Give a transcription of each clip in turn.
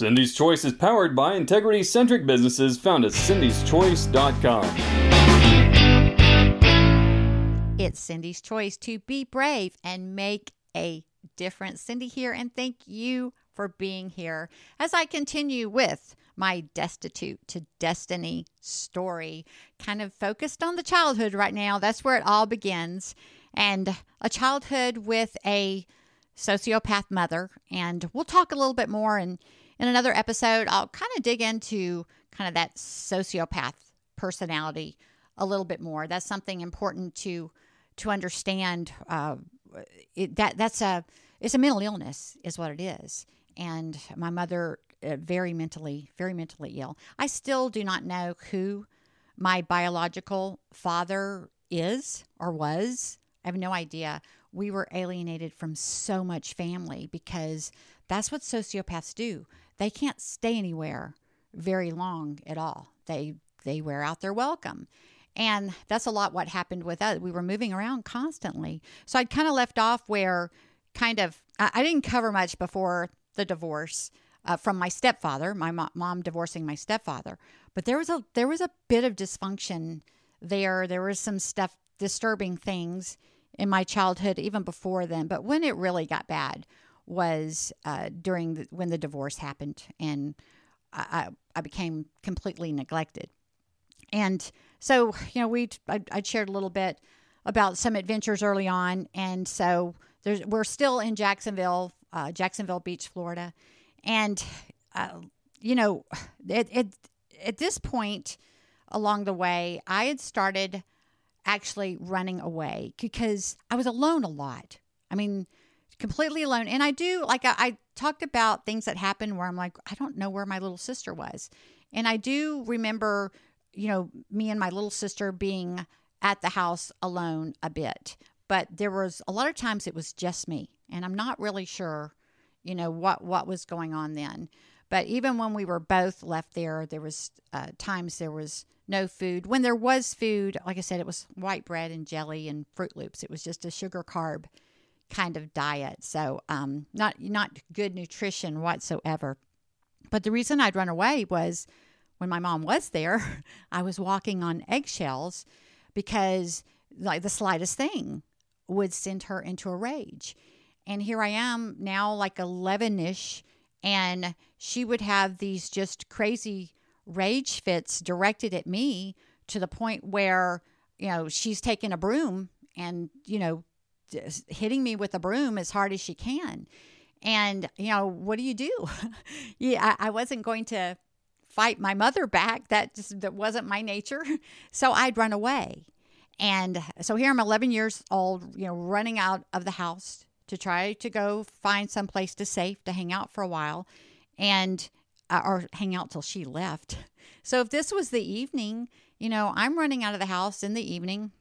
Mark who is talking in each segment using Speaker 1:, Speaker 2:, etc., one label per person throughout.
Speaker 1: Cindy's Choice is powered by integrity centric businesses found at cindyschoice.com.
Speaker 2: It's Cindy's choice to be brave and make a difference. Cindy here, and thank you for being here as I continue with my destitute to destiny story. Kind of focused on the childhood right now. That's where it all begins. And a childhood with a sociopath mother. And we'll talk a little bit more in, in another episode. I'll kind of dig into kind of that sociopath personality a little bit more. That's something important to to understand. Uh, it, that that's a it's a mental illness, is what it is. And my mother, uh, very mentally, very mentally ill. I still do not know who my biological father is or was. I have no idea. We were alienated from so much family because that's what sociopaths do. They can't stay anywhere very long at all. They they wear out their welcome. And that's a lot what happened with us. We were moving around constantly. So I'd kind of left off where kind of I, I didn't cover much before the divorce uh, from my stepfather, my mo- mom divorcing my stepfather. But there was a there was a bit of dysfunction there. There was some stuff disturbing things in my childhood even before then. But when it really got bad was uh, during the, when the divorce happened and I, I became completely neglected. And so, you know, we I, shared a little bit about some adventures early on, and so there's we're still in Jacksonville, uh, Jacksonville Beach, Florida, and uh, you know, it, it at this point along the way, I had started actually running away because I was alone a lot. I mean, completely alone. And I do, like, I, I, talked about things that happened where I'm like, I don't know where my little sister was. And I do remember you know, me and my little sister being at the house alone a bit. But there was a lot of times it was just me, and I'm not really sure, you know, what what was going on then. But even when we were both left there, there was uh, times there was no food. When there was food, like I said, it was white bread and jelly and Froot Loops. It was just a sugar carb kind of diet, so um, not not good nutrition whatsoever. But the reason I'd run away was when my mom was there, I was walking on eggshells because like the slightest thing would send her into a rage. And here I am now, like 11 ish, and she would have these just crazy rage fits directed at me to the point where, you know, she's taking a broom and, you know, hitting me with a broom as hard as she can. And, you know, what do you do? yeah, I, I wasn't going to fight my mother back. That just that wasn't my nature. So I'd run away. And so here I'm 11 years old, you know, running out of the house to try to go find some place to safe to hang out for a while and uh, or hang out till she left. So if this was the evening, you know, I'm running out of the house in the evening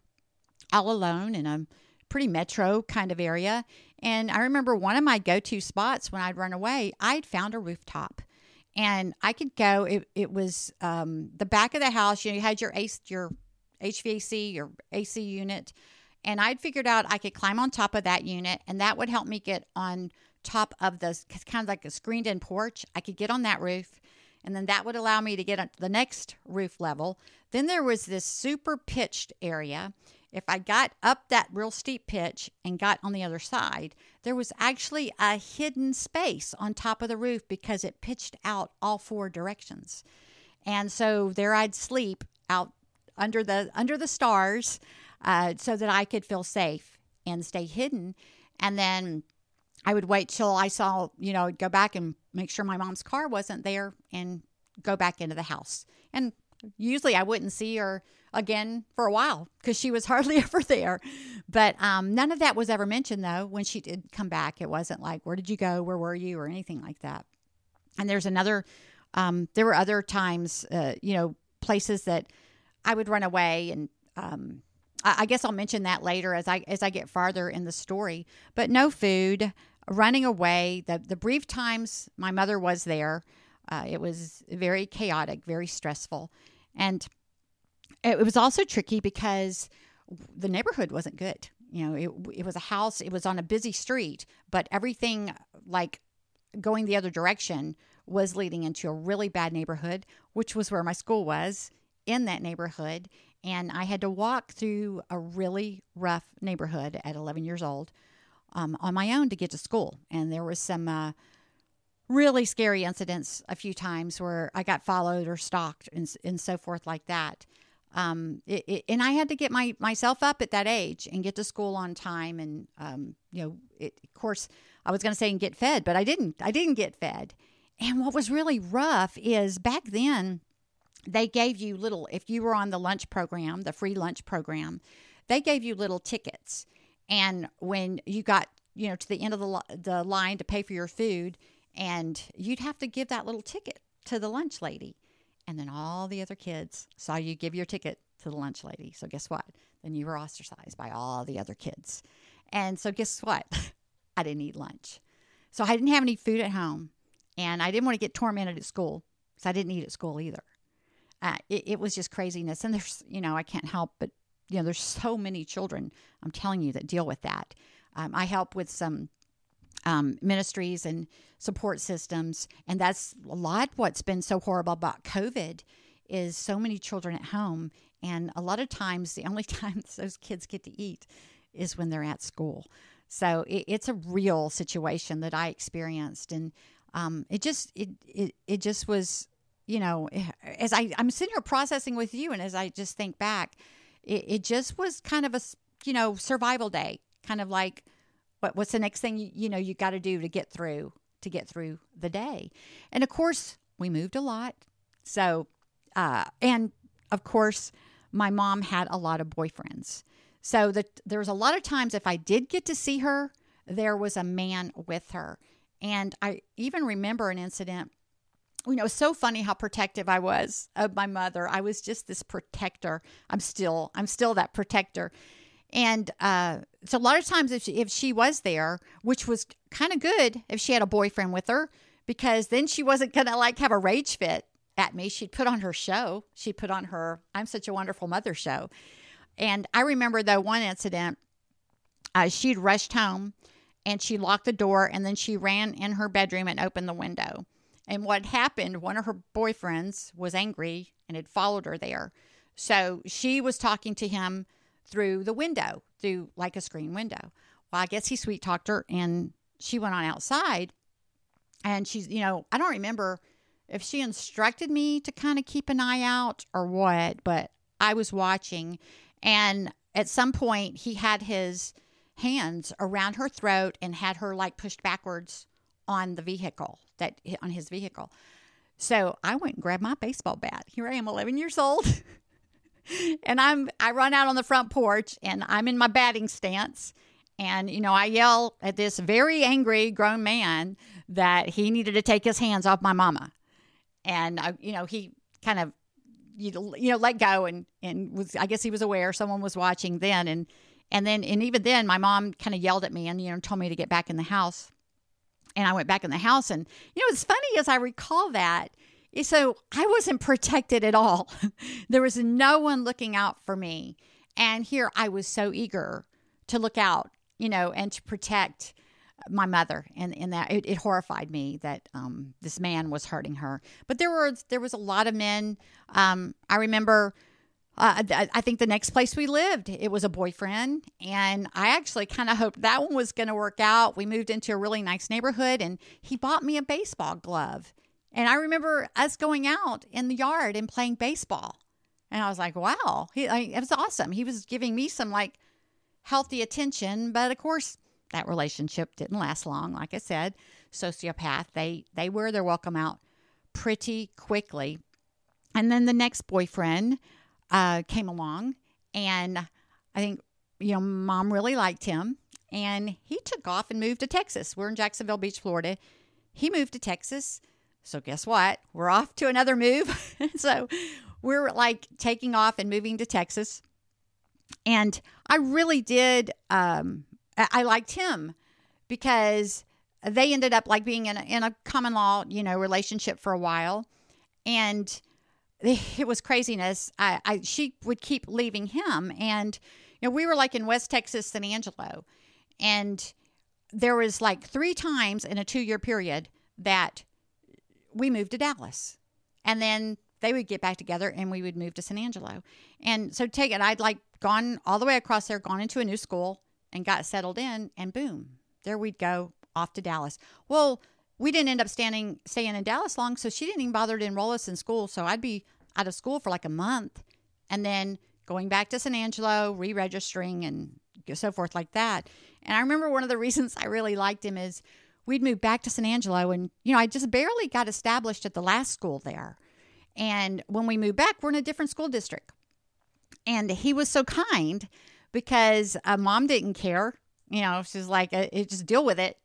Speaker 2: all alone in a pretty metro kind of area. And I remember one of my go-to spots when I'd run away, I'd found a rooftop and I could go. It, it was um, the back of the house. You know, you had your AC, your HVAC, your AC unit, and I'd figured out I could climb on top of that unit, and that would help me get on top of the kind of like a screened-in porch. I could get on that roof, and then that would allow me to get on the next roof level. Then there was this super pitched area, if I got up that real steep pitch and got on the other side, there was actually a hidden space on top of the roof because it pitched out all four directions. And so there I'd sleep out under the under the stars uh, so that I could feel safe and stay hidden. And then I would wait till I saw, you know, go back and make sure my mom's car wasn't there and go back into the house. And usually I wouldn't see her again for a while because she was hardly ever there. But um, none of that was ever mentioned, though, when she did come back. It wasn't like, where did you go? Where were you? Or anything like that. And there's another, um, there were other times, uh, you know, places that I would run away and, um, I, I guess I'll mention that later as I as I get farther in the story. But no food, running away. The the brief times my mother was there, uh, it was very chaotic, very stressful, and it was also tricky because the neighborhood wasn't good. You know, it, it was a house, it was on a busy street, but everything like going the other direction was leading into a really bad neighborhood, which was where my school was in that neighborhood. And I had to walk through a really rough neighborhood at 11 years old um, on my own to get to school. And there was some uh, really scary incidents a few times where I got followed or stalked and, and so forth like that. Um, it, it, and I had to get my myself up at that age and get to school on time. And um, you know, it, of course, I was going to say and get fed, but I didn't. I didn't get fed. And what was really rough is back then, they gave you little. If you were on the lunch program, the free lunch program, they gave you little tickets. And when you got you know to the end of the the line to pay for your food, and you'd have to give that little ticket to the lunch lady and then all the other kids saw you give your ticket to the lunch lady. So guess what? Then you were ostracized by all the other kids. And so guess what? I didn't eat lunch. So I didn't have any food at home. And I didn't want to get tormented at school because I didn't eat at school either. Uh, it, it was just craziness. And there's, you know, I can't help but, you know, there's so many children, I'm telling you, that deal with that. Um, I help with some um, ministries and support systems. And that's a lot what's been so horrible about COVID is so many children at home. And a lot of times, the only time those kids get to eat is when they're at school. So it, it's a real situation that I experienced. And um, it just, it, it, it just was, you know, as I, I'm sitting here processing with you, and as I just think back, it, it just was kind of a, you know, survival day, kind of like, what, what's the next thing you, you know you got to do to get through to get through the day and of course we moved a lot so uh, and of course my mom had a lot of boyfriends so that there was a lot of times if i did get to see her there was a man with her and i even remember an incident you know, so funny how protective I was of my mother. I was just this protector. I'm still, I'm still that protector. And uh, so a lot of times, if she, if she was there, which was kind of good if she had a boyfriend with her, because then she wasn't gonna like have a rage fit at me. She'd put on her show. She'd put on her "I'm Such a Wonderful Mother" show. And I remember though one incident, uh, she'd rushed home and she locked the door and then she ran in her bedroom and opened the window. And what happened? One of her boyfriends was angry and had followed her there. So she was talking to him through the window, through like a screen window. Well, I guess he sweet talked her and she went on outside. And she's, you know, I don't remember if she instructed me to kind of keep an eye out or what, but I was watching. And at some point, he had his hands around her throat and had her like pushed backwards on the vehicle that on his vehicle. So I went and grabbed my baseball bat. Here I am, 11 years old. and I'm I run out on the front porch and I'm in my batting stance and you know I yell at this very angry grown man that he needed to take his hands off my mama. And I, you know he kind of you, you know let go and and was I guess he was aware someone was watching then and and then and even then my mom kind of yelled at me and you know told me to get back in the house. And I went back in the house and you know it's funny as I recall that so I wasn't protected at all. there was no one looking out for me. And here I was so eager to look out, you know, and to protect my mother and, and that it, it horrified me that um, this man was hurting her but there were there was a lot of men um, i remember uh, I think the next place we lived, it was a boyfriend. And I actually kind of hoped that one was going to work out. We moved into a really nice neighborhood and he bought me a baseball glove. And I remember us going out in the yard and playing baseball. And I was like, wow, he, I, it was awesome. He was giving me some like healthy attention. But of course, that relationship didn't last long. Like I said, sociopath, they, they wear their welcome out pretty quickly. And then the next boyfriend uh, came along, and I think, you know, mom really liked him. And he took off and moved to Texas. We're in Jacksonville Beach, Florida. He moved to Texas so guess what? We're off to another move. so we're like taking off and moving to Texas. And I really did um I liked him because they ended up like being in a, in a common law, you know, relationship for a while. And it was craziness. I, I she would keep leaving him and you know, we were like in West Texas, San Angelo, and there was like three times in a two year period that we moved to Dallas. And then they would get back together and we would move to San Angelo. And so take it, I'd like gone all the way across there, gone into a new school and got settled in, and boom, there we'd go off to Dallas. Well, we didn't end up standing staying in Dallas long, so she didn't even bother to enroll us in school. So I'd be out of school for like a month and then going back to San Angelo, re registering and so forth like that. And I remember one of the reasons I really liked him is we'd moved back to San Angelo and, you know, I just barely got established at the last school there. And when we moved back, we're in a different school district. And he was so kind because uh, mom didn't care. You know, she's like, uh, just deal with it.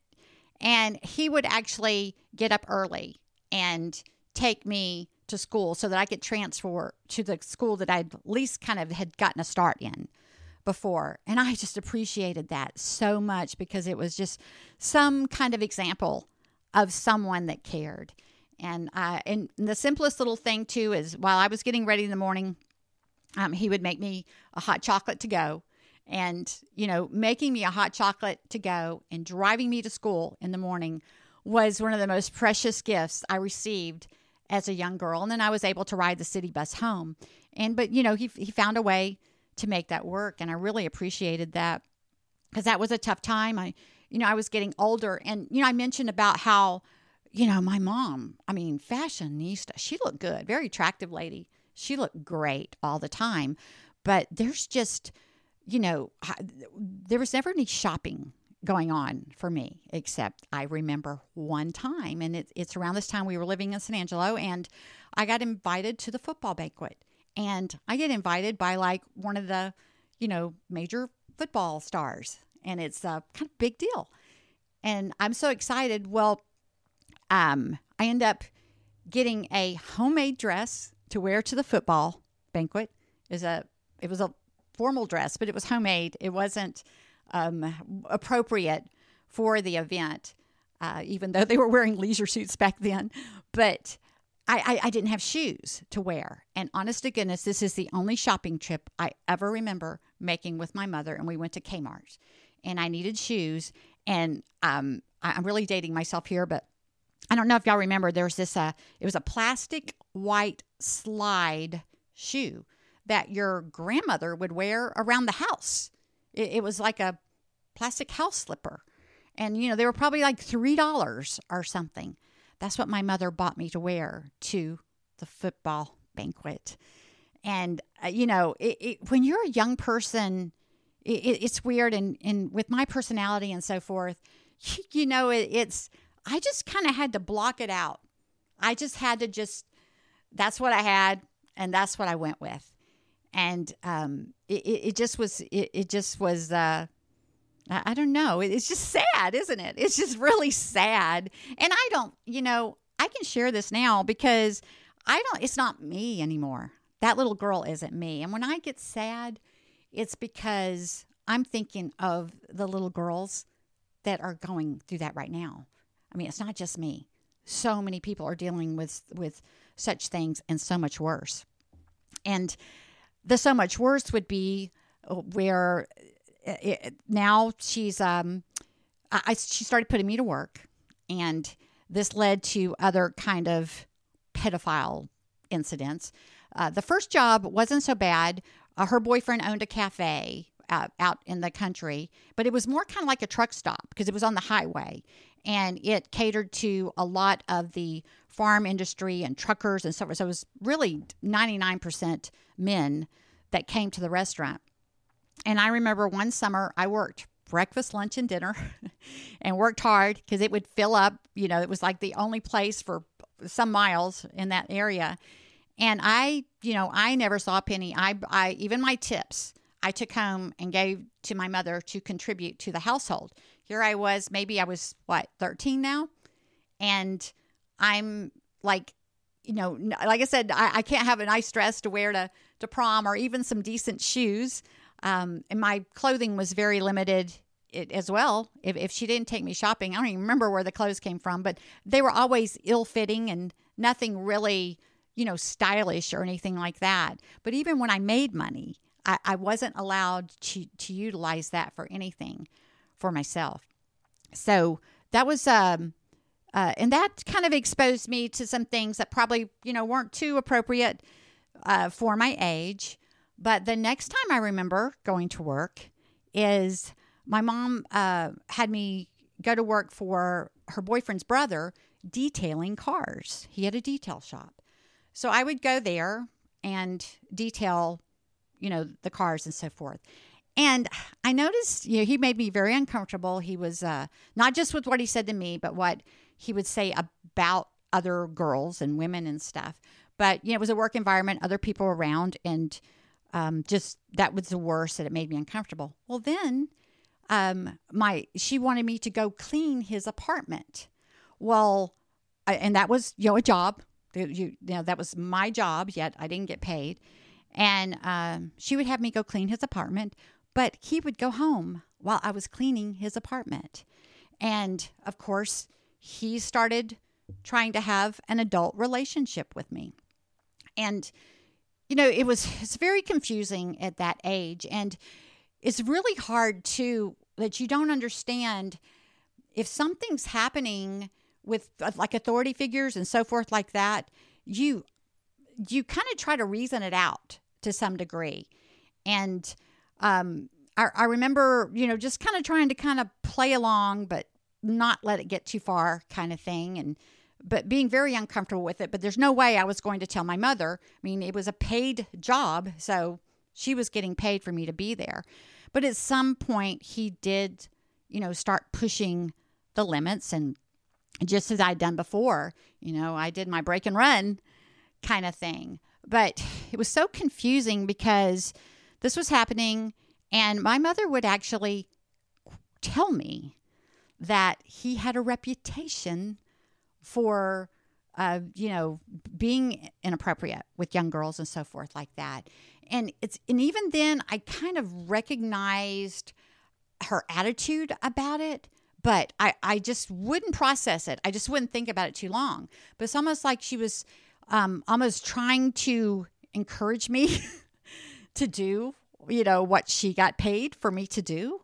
Speaker 2: And he would actually get up early and take me to school so that I could transfer to the school that I'd least kind of had gotten a start in before. And I just appreciated that so much because it was just some kind of example of someone that cared. And uh, and the simplest little thing too is while I was getting ready in the morning, um, he would make me a hot chocolate to go, and you know, making me a hot chocolate to go and driving me to school in the morning was one of the most precious gifts I received as a young girl. And then I was able to ride the city bus home. And but you know, he he found a way to make that work, and I really appreciated that because that was a tough time. I you know I was getting older, and you know I mentioned about how you know, my mom, I mean, fashionista, she looked good, very attractive lady. She looked great all the time. But there's just, you know, there was never any shopping going on for me, except I remember one time, and it, it's around this time we were living in San Angelo, and I got invited to the football banquet. And I get invited by like one of the, you know, major football stars, and it's a kind of big deal. And I'm so excited. Well, um, I end up getting a homemade dress to wear to the football banquet. Is a it was a formal dress, but it was homemade. It wasn't um, appropriate for the event, uh, even though they were wearing leisure suits back then. But I, I, I, didn't have shoes to wear. And honest to goodness, this is the only shopping trip I ever remember making with my mother. And we went to Kmart and I needed shoes. And um, I, I'm really dating myself here, but I don't know if y'all remember, there's this, uh, it was a plastic white slide shoe that your grandmother would wear around the house. It, it was like a plastic house slipper. And, you know, they were probably like $3 or something. That's what my mother bought me to wear to the football banquet. And, uh, you know, it, it, when you're a young person, it's weird. And, and with my personality and so forth, you, you know, it's, I just kind of had to block it out. I just had to just, that's what I had, and that's what I went with. And um, it, it just was, it, it just was, uh, I don't know. It's just sad, isn't it? It's just really sad. And I don't, you know, I can share this now because I don't, it's not me anymore. That little girl isn't me. And when I get sad, it's because I'm thinking of the little girls that are going through that right now. I mean, it's not just me. So many people are dealing with with such things and so much worse. And the so much worse would be where it, uh, now she's um I, she started putting me to work and this led to other kind of pedophile incidents. Uh, the first job wasn't so bad. Uh, her boyfriend owned a cafe uh, out in the country, but it was more kind of like a truck stop because it was on the highway and it catered to a lot of the farm industry and truckers and so forth. So it was really 99% men that came to the restaurant. And I remember one summer I worked breakfast, lunch, and dinner and worked hard because it would fill up. You know, it was like the only place for some miles in that area. And I, you know, I never saw a penny. I, I even my tips I took home and gave to my mother to contribute to the household here I was, maybe I was what, 13 now? And I'm like, you know, like I said, I, I can't have a nice dress to wear to, to prom or even some decent shoes. Um, and my clothing was very limited it, as well. If, if she didn't take me shopping, I don't even remember where the clothes came from, but they were always ill fitting and nothing really, you know, stylish or anything like that. But even when I made money, I, I wasn't allowed to, to utilize that for anything for myself. So that was um, uh, and that kind of exposed me to some things that probably you know weren't too appropriate uh, for my age. But the next time I remember going to work is my mom uh, had me go to work for her boyfriend's brother detailing cars. He had a detail shop. So I would go there and detail, you know, the cars and so forth. And I noticed, you know, he made me very uncomfortable. He was uh, not just with what he said to me, but what he would say about other girls and women and stuff. But, you know, it was a work environment, other people around, and um, just that was the worst that it made me uncomfortable. Well, then um, my she wanted me to go clean his apartment. Well, I, and that was you know a job. You, you know that was my job. Yet I didn't get paid, and um, she would have me go clean his apartment. But he would go home while I was cleaning his apartment, and of course he started trying to have an adult relationship with me, and you know, it was it's very confusing at that age, and it's really hard to that you don't understand if something's happening with uh, like authority figures and so forth like that. You you kind of try to reason it out to some degree, and um, I, I remember you know just kind of trying to kind of play along, but not let it get too far, kind of thing, and but being very uncomfortable with it. But there's no way I was going to tell my mother. I mean, it was a paid job, so she was getting paid for me to be there. But at some point, he did, you know, start pushing the limits. And just as I'd done before, you know, I did my break and run kind of thing. But it was so confusing because this was happening, and my mother would actually tell me that he had a reputation for uh, you know being inappropriate with young girls and so forth like that. And it's and even then i kind of recognized her attitude about it but i i just wouldn't process it. I just wouldn't think about it too long. But it's almost like she was um, almost trying to encourage me to do you know what she got paid for me to do.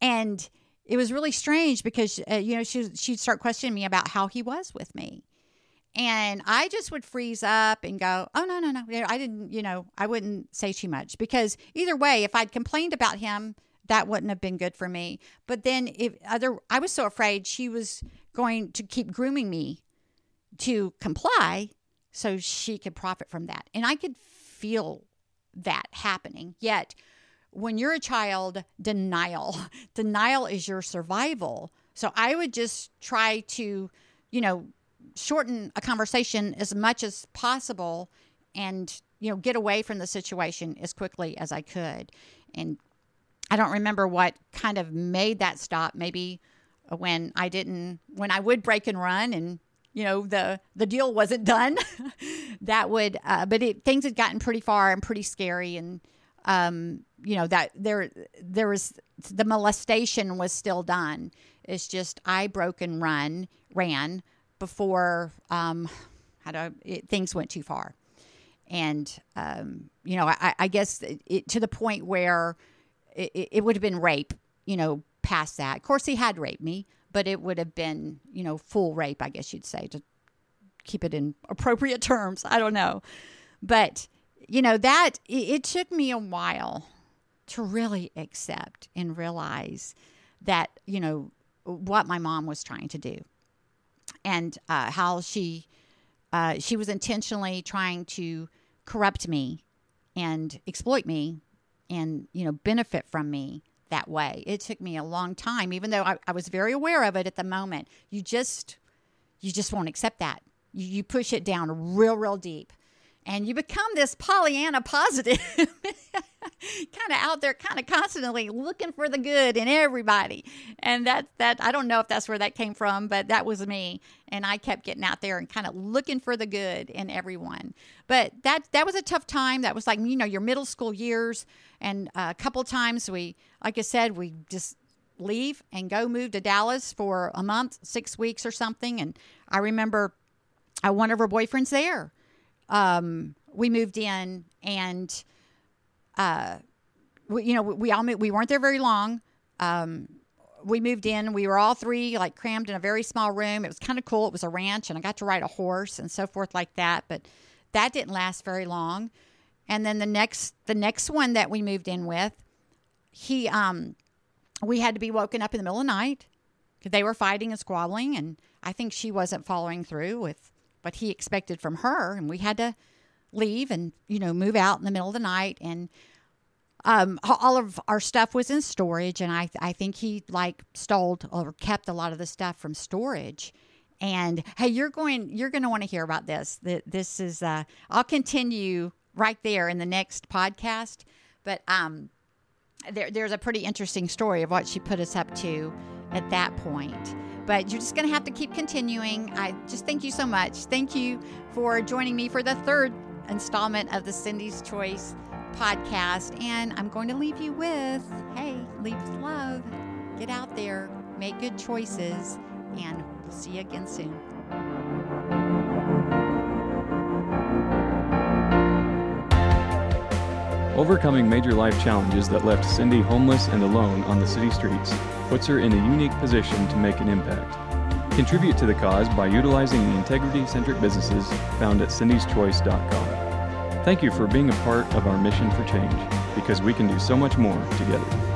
Speaker 2: And it was really strange because uh, you know she she'd start questioning me about how he was with me. And i just would freeze up and go oh no no no i didn't you know i wouldn't say too much. Because either way if i'd complained about him that wouldn't have been good for me. But then if other i was so afraid she was going to keep grooming me to comply so she could profit from that. And i could feel that happening. Yet when you're a child, denial. Denial is your survival. So I would just try to, you know, shorten a conversation as much as possible and, you know, get away from the situation as quickly as I could. And I don't remember what kind of made that stop. Maybe when I didn't, when I would break and run and, you know, the, the deal wasn't done, that would, uh, but it, things had gotten pretty far and pretty scary. And, um, you know that there there was the molestation was still done. It's just I broke and run ran before um, how do it, things went too far, and um, you know I, I guess it, it, to the point where it, it would have been rape. You know, past that. Of course, he had raped me, but it would have been you know full rape. I guess you'd say to keep it in appropriate terms. I don't know, but you know that it, took me a while to really accept and realize that you know what my mom was trying to do and uh, how she uh, she was intentionally trying to corrupt me and exploit me and you know benefit from me that way. It took me a long time even though I, I was very aware of it at the moment. You just you just won't accept that. You, you push it down real real deep and you become this Pollyanna positive, kind of out there, kind of constantly looking for the good in everybody. And that that I don't know if that's where that came from, but that was me. And I kept getting out there and kind of looking for the good in everyone. But that that was a tough time. That was like you know your middle school years, and a couple times we, like I said, we just leave and go move to Dallas for a month, six weeks or something. And I remember I one of her boyfriends there um, we moved in and uh, we, you know we all moved, we weren't there very long um, we moved in. We were all three like crammed in a very small room. It was kind of cool. It was a ranch, and I got to ride a horse and so forth like that. But that didn't last very long. And then the next the next one that we moved in with, he um, we had to be woken up in the middle of the night they were fighting and squabbling, and I think she wasn't following through with what he expected from her, and we had to leave and you know move out in the middle of the night and um, all of our stuff was in storage, and I I think he like stole or kept a lot of the stuff from storage. And hey, you're going you're going to want to hear about this. That this is uh, I'll continue right there in the next podcast, but um, there there's a pretty interesting story of what she put us up to at that point. But you're just going to have to keep continuing. I just thank you so much. Thank you for joining me for the third installment of the Cindy's Choice podcast. And I'm going to leave you with hey, leave with love, get out there, make good choices, and we'll see you again soon.
Speaker 1: Overcoming major life challenges that left Cindy homeless and alone on the city streets puts her in a unique position to make an impact. Contribute to the cause by utilizing the integrity centric businesses found at cindyschoice.com. Thank you for being a part of our mission for change because we can do so much more together.